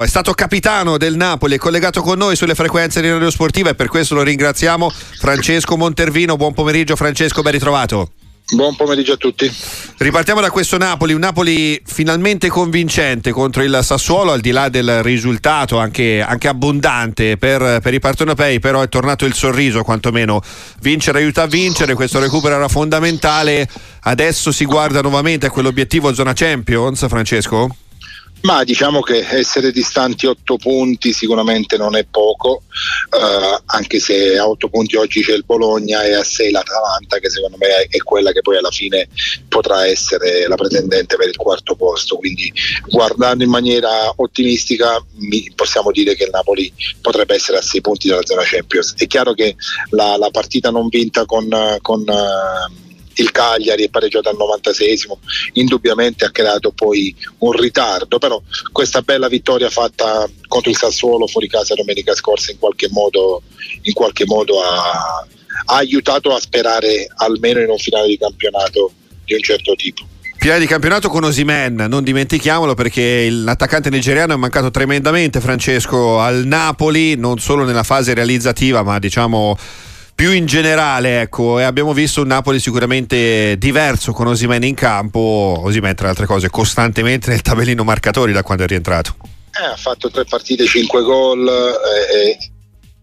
È stato capitano del Napoli, è collegato con noi sulle frequenze di Radio Sportiva e per questo lo ringraziamo. Francesco Montervino, buon pomeriggio Francesco, ben ritrovato. Buon pomeriggio a tutti. Ripartiamo da questo Napoli, un Napoli finalmente convincente contro il Sassuolo, al di là del risultato anche, anche abbondante per, per, i partenopei, però è tornato il sorriso quantomeno. Vincere aiuta a vincere, questo recupero era fondamentale. Adesso si guarda nuovamente a quell'obiettivo zona Champions, Francesco? Ma diciamo che essere distanti 8 punti sicuramente non è poco, eh, anche se a 8 punti oggi c'è il Bologna e a 6 l'Atalanta, che secondo me è quella che poi alla fine potrà essere la pretendente per il quarto posto. Quindi guardando in maniera ottimistica possiamo dire che il Napoli potrebbe essere a 6 punti dalla zona Champions. È chiaro che la, la partita non vinta con, con uh, il Cagliari è pareggiato al 96esimo, indubbiamente ha creato poi un ritardo, però questa bella vittoria fatta contro il Sassuolo fuori casa domenica scorsa in qualche modo, in qualche modo ha, ha aiutato a sperare almeno in un finale di campionato di un certo tipo. Finale di campionato con Osimen, non dimentichiamolo perché l'attaccante nigeriano è mancato tremendamente Francesco al Napoli, non solo nella fase realizzativa ma diciamo più in generale, ecco, abbiamo visto un Napoli sicuramente diverso con Osimen in campo, Osimen tra le altre cose costantemente nel tabellino marcatori da quando è rientrato. Eh, ha fatto tre partite, cinque gol, eh,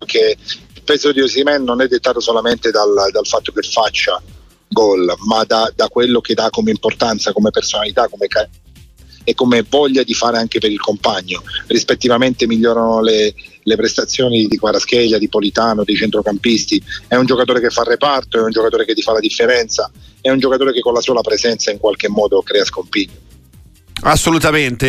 che il peso di Osimen non è dettato solamente dal, dal fatto che faccia gol, ma da, da, quello che dà come importanza, come personalità, come carattere e come voglia di fare anche per il compagno. Rispettivamente migliorano le, le prestazioni di Quaraschelia, di Politano, dei centrocampisti. È un giocatore che fa reparto, è un giocatore che ti fa la differenza, è un giocatore che con la sola presenza in qualche modo crea scompigno. Assolutamente,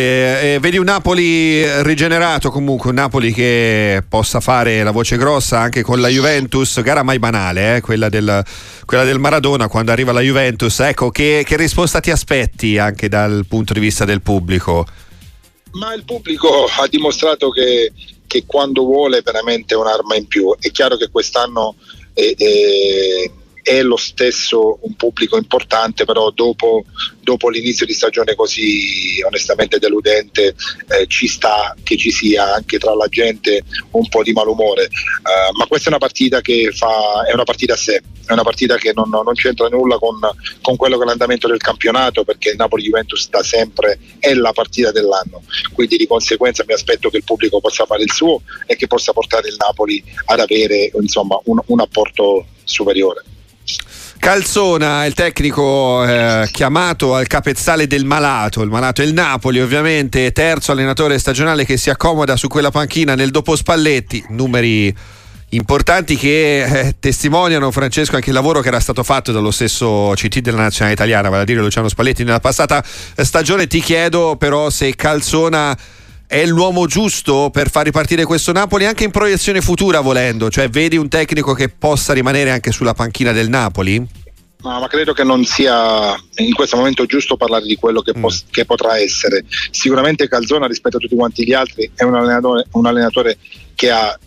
eh, vedi un Napoli rigenerato comunque, un Napoli che possa fare la voce grossa anche con la Juventus, gara mai banale, eh, quella, del, quella, del, Maradona. Quando arriva la Juventus, ecco che, che risposta ti aspetti anche dal punto di vista del pubblico? Ma il pubblico ha dimostrato che, che quando vuole è veramente un'arma in più, è chiaro che quest'anno... È, è è lo stesso un pubblico importante, però dopo, dopo l'inizio di stagione così onestamente deludente eh, ci sta che ci sia anche tra la gente un po' di malumore, uh, ma questa è una partita che fa, è una partita a sé, è una partita che non, non c'entra nulla con, con, quello che è l'andamento del campionato perché il Napoli-Juventus da sempre è la partita dell'anno, quindi di conseguenza mi aspetto che il pubblico possa fare il suo e che possa portare il Napoli ad avere insomma, un, un apporto superiore. Calzona, il tecnico eh, chiamato al capezzale del malato, il malato è il Napoli ovviamente, terzo allenatore stagionale che si accomoda su quella panchina nel dopo Spalletti, numeri importanti che eh, testimoniano Francesco anche il lavoro che era stato fatto dallo stesso CT della nazionale italiana, vale a dire Luciano Spalletti nella passata stagione, ti chiedo però se Calzona è l'uomo giusto per far ripartire questo Napoli anche in proiezione futura volendo, cioè vedi un tecnico che possa rimanere anche sulla panchina del Napoli? No, ma credo che non sia in questo momento giusto parlare di quello che, pos- mm. che potrà essere. Sicuramente Calzona rispetto a tutti quanti gli altri è un allenatore, un allenatore che ha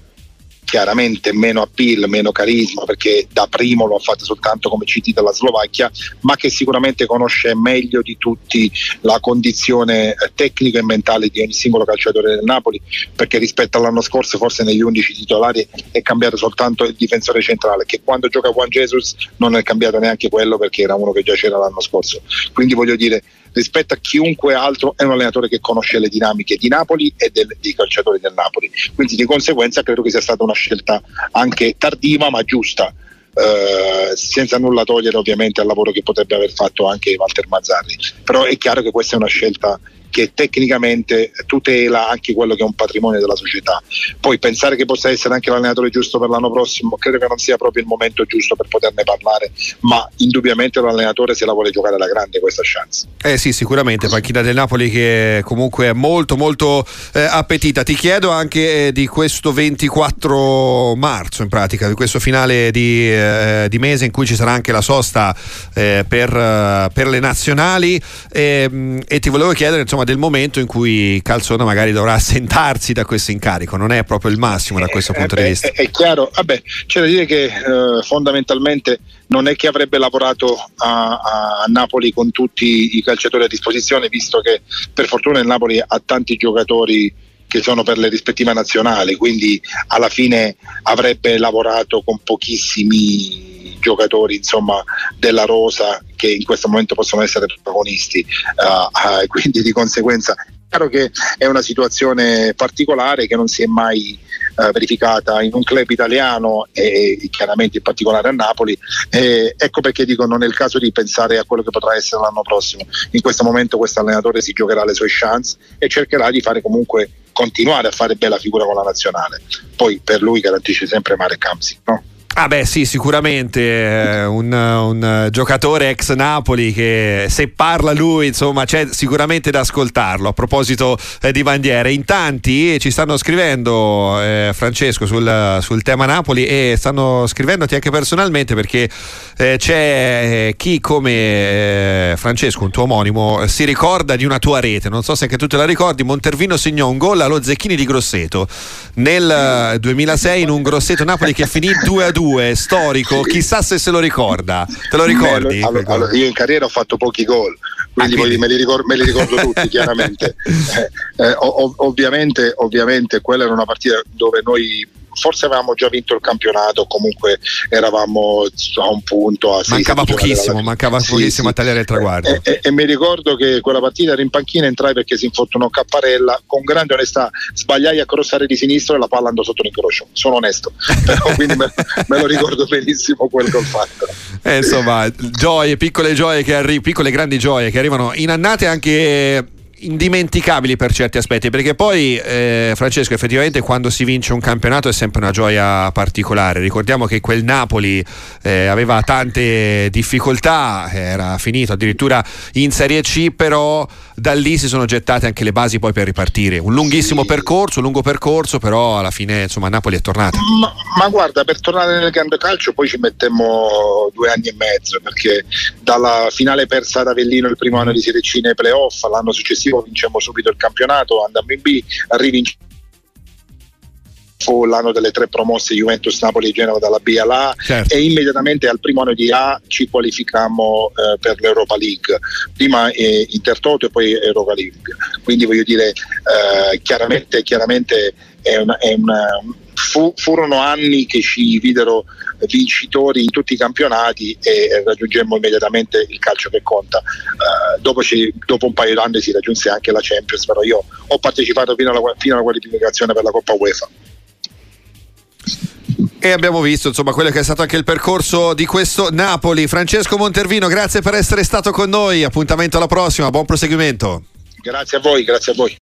chiaramente meno appeal, meno carisma perché da primo lo ha fatto soltanto come CT della Slovacchia, ma che sicuramente conosce meglio di tutti la condizione eh, tecnica e mentale di ogni singolo calciatore del Napoli, perché rispetto all'anno scorso forse negli 11 titolari è cambiato soltanto il difensore centrale, che quando gioca Juan Jesus non è cambiato neanche quello perché era uno che già c'era l'anno scorso. Quindi voglio dire, rispetto a chiunque altro è un allenatore che conosce le dinamiche di Napoli e del, dei calciatori del Napoli. Quindi di conseguenza credo che sia stata una scelta anche tardiva ma giusta. Uh, senza nulla togliere ovviamente al lavoro che potrebbe aver fatto anche Walter Mazzarri però è chiaro che questa è una scelta che tecnicamente tutela anche quello che è un patrimonio della società. Poi pensare che possa essere anche l'allenatore giusto per l'anno prossimo, credo che non sia proprio il momento giusto per poterne parlare, ma indubbiamente l'allenatore se la vuole giocare alla grande questa chance. Eh sì, sicuramente, panchina del Napoli che comunque è molto molto eh, appetita. Ti chiedo anche eh, di questo 24 marzo in pratica, di questo finale di, eh, di mese in cui ci sarà anche la sosta eh, per, eh, per, le nazionali ehm, e ti volevo chiedere insomma insomma, del momento in cui Calzona magari dovrà assentarsi da questo incarico, non è proprio il massimo da questo eh, punto eh, di vista. È, è, chiaro, vabbè, c'è da dire che eh, fondamentalmente non è che avrebbe lavorato a, a, Napoli con tutti i calciatori a disposizione, visto che per fortuna il Napoli ha tanti giocatori che sono per le rispettive nazionali, quindi alla fine avrebbe lavorato con pochissimi giocatori insomma, della rosa che in questo momento possono essere protagonisti, uh, uh, quindi di conseguenza è chiaro che è una situazione particolare che non si è mai uh, verificata in un club italiano e chiaramente in particolare a Napoli. E ecco perché dico non è il caso di pensare a quello che potrà essere l'anno prossimo. In questo momento questo allenatore si giocherà le sue chance e cercherà di fare comunque continuare a fare bella figura con la nazionale. Poi per lui garantisce sempre Marek Kamsi, no? Ah beh sì, sicuramente eh, un, un, giocatore ex Napoli che se parla lui insomma c'è sicuramente da ascoltarlo. A proposito eh, di bandiere, in tanti ci stanno scrivendo eh, Francesco sul, sul, tema Napoli e stanno scrivendoti anche personalmente perché eh, c'è eh, chi come eh, Francesco, un tuo omonimo, si ricorda di una tua rete, non so se anche tu te la ricordi, Montervino segnò un gol allo Zecchini di Grosseto. Nel 2006 in un Grosseto Napoli che finì 2 a 2 2 storico, chissà se se lo ricorda. Te lo ricordi? Allora, allora, io in carriera ho fatto pochi gol, quindi, ah, quindi... Me, li ricordo, me, li ricordo, tutti chiaramente. Eh, eh, ov- ovviamente, ovviamente quella era una partita dove noi forse avevamo già vinto il campionato, comunque eravamo a un punto. A mancava pochissimo, mancava sì, pochissimo sì. a tagliare il traguardo. E, e, e, mi ricordo che quella partita ero in panchina, entrai perché si infortunò Capparella, con grande onestà sbagliai a crossare di sinistro e la palla andò sotto l'incrocio, sono onesto, però quindi me, me, lo ricordo benissimo quel che ho fatto. Eh, insomma, gioie, piccole gioie che arrivano, piccole grandi gioie che arrivano in annate anche indimenticabili per certi aspetti, perché poi eh, Francesco effettivamente quando si vince un campionato è sempre una gioia particolare. Ricordiamo che quel Napoli eh, aveva tante difficoltà, era finito addirittura in Serie C, però da lì si sono gettate anche le basi poi per ripartire. Un lunghissimo sì. percorso, un lungo percorso, però alla fine insomma Napoli è tornata. Ma, ma, guarda, per tornare nel grande calcio poi ci mettemmo due anni e mezzo, perché dalla finale persa ad Avellino il primo anno di Serie C nei playoff, l'anno successivo vincemmo subito il campionato, andammo in B, rivincemmo fu l'anno delle tre promosse Juventus, Napoli e Genova dalla B alla A certo. e immediatamente al primo anno di A ci qualificammo eh, per l'Europa League, prima eh, Intertoto e poi Europa League. Quindi voglio dire, eh, chiaramente, chiaramente è una, è una, fu, furono anni che ci videro vincitori in tutti i campionati e raggiungemmo immediatamente il calcio che conta. Uh, dopo, ci, dopo, un paio d'anni si raggiunse anche la Champions, però io ho partecipato fino alla, fino alla qualificazione per la Coppa UEFA. E abbiamo visto insomma quello che è stato anche il percorso di questo Napoli. Francesco Montervino, grazie per essere stato con noi. Appuntamento alla prossima, buon proseguimento. Grazie a voi, grazie a voi.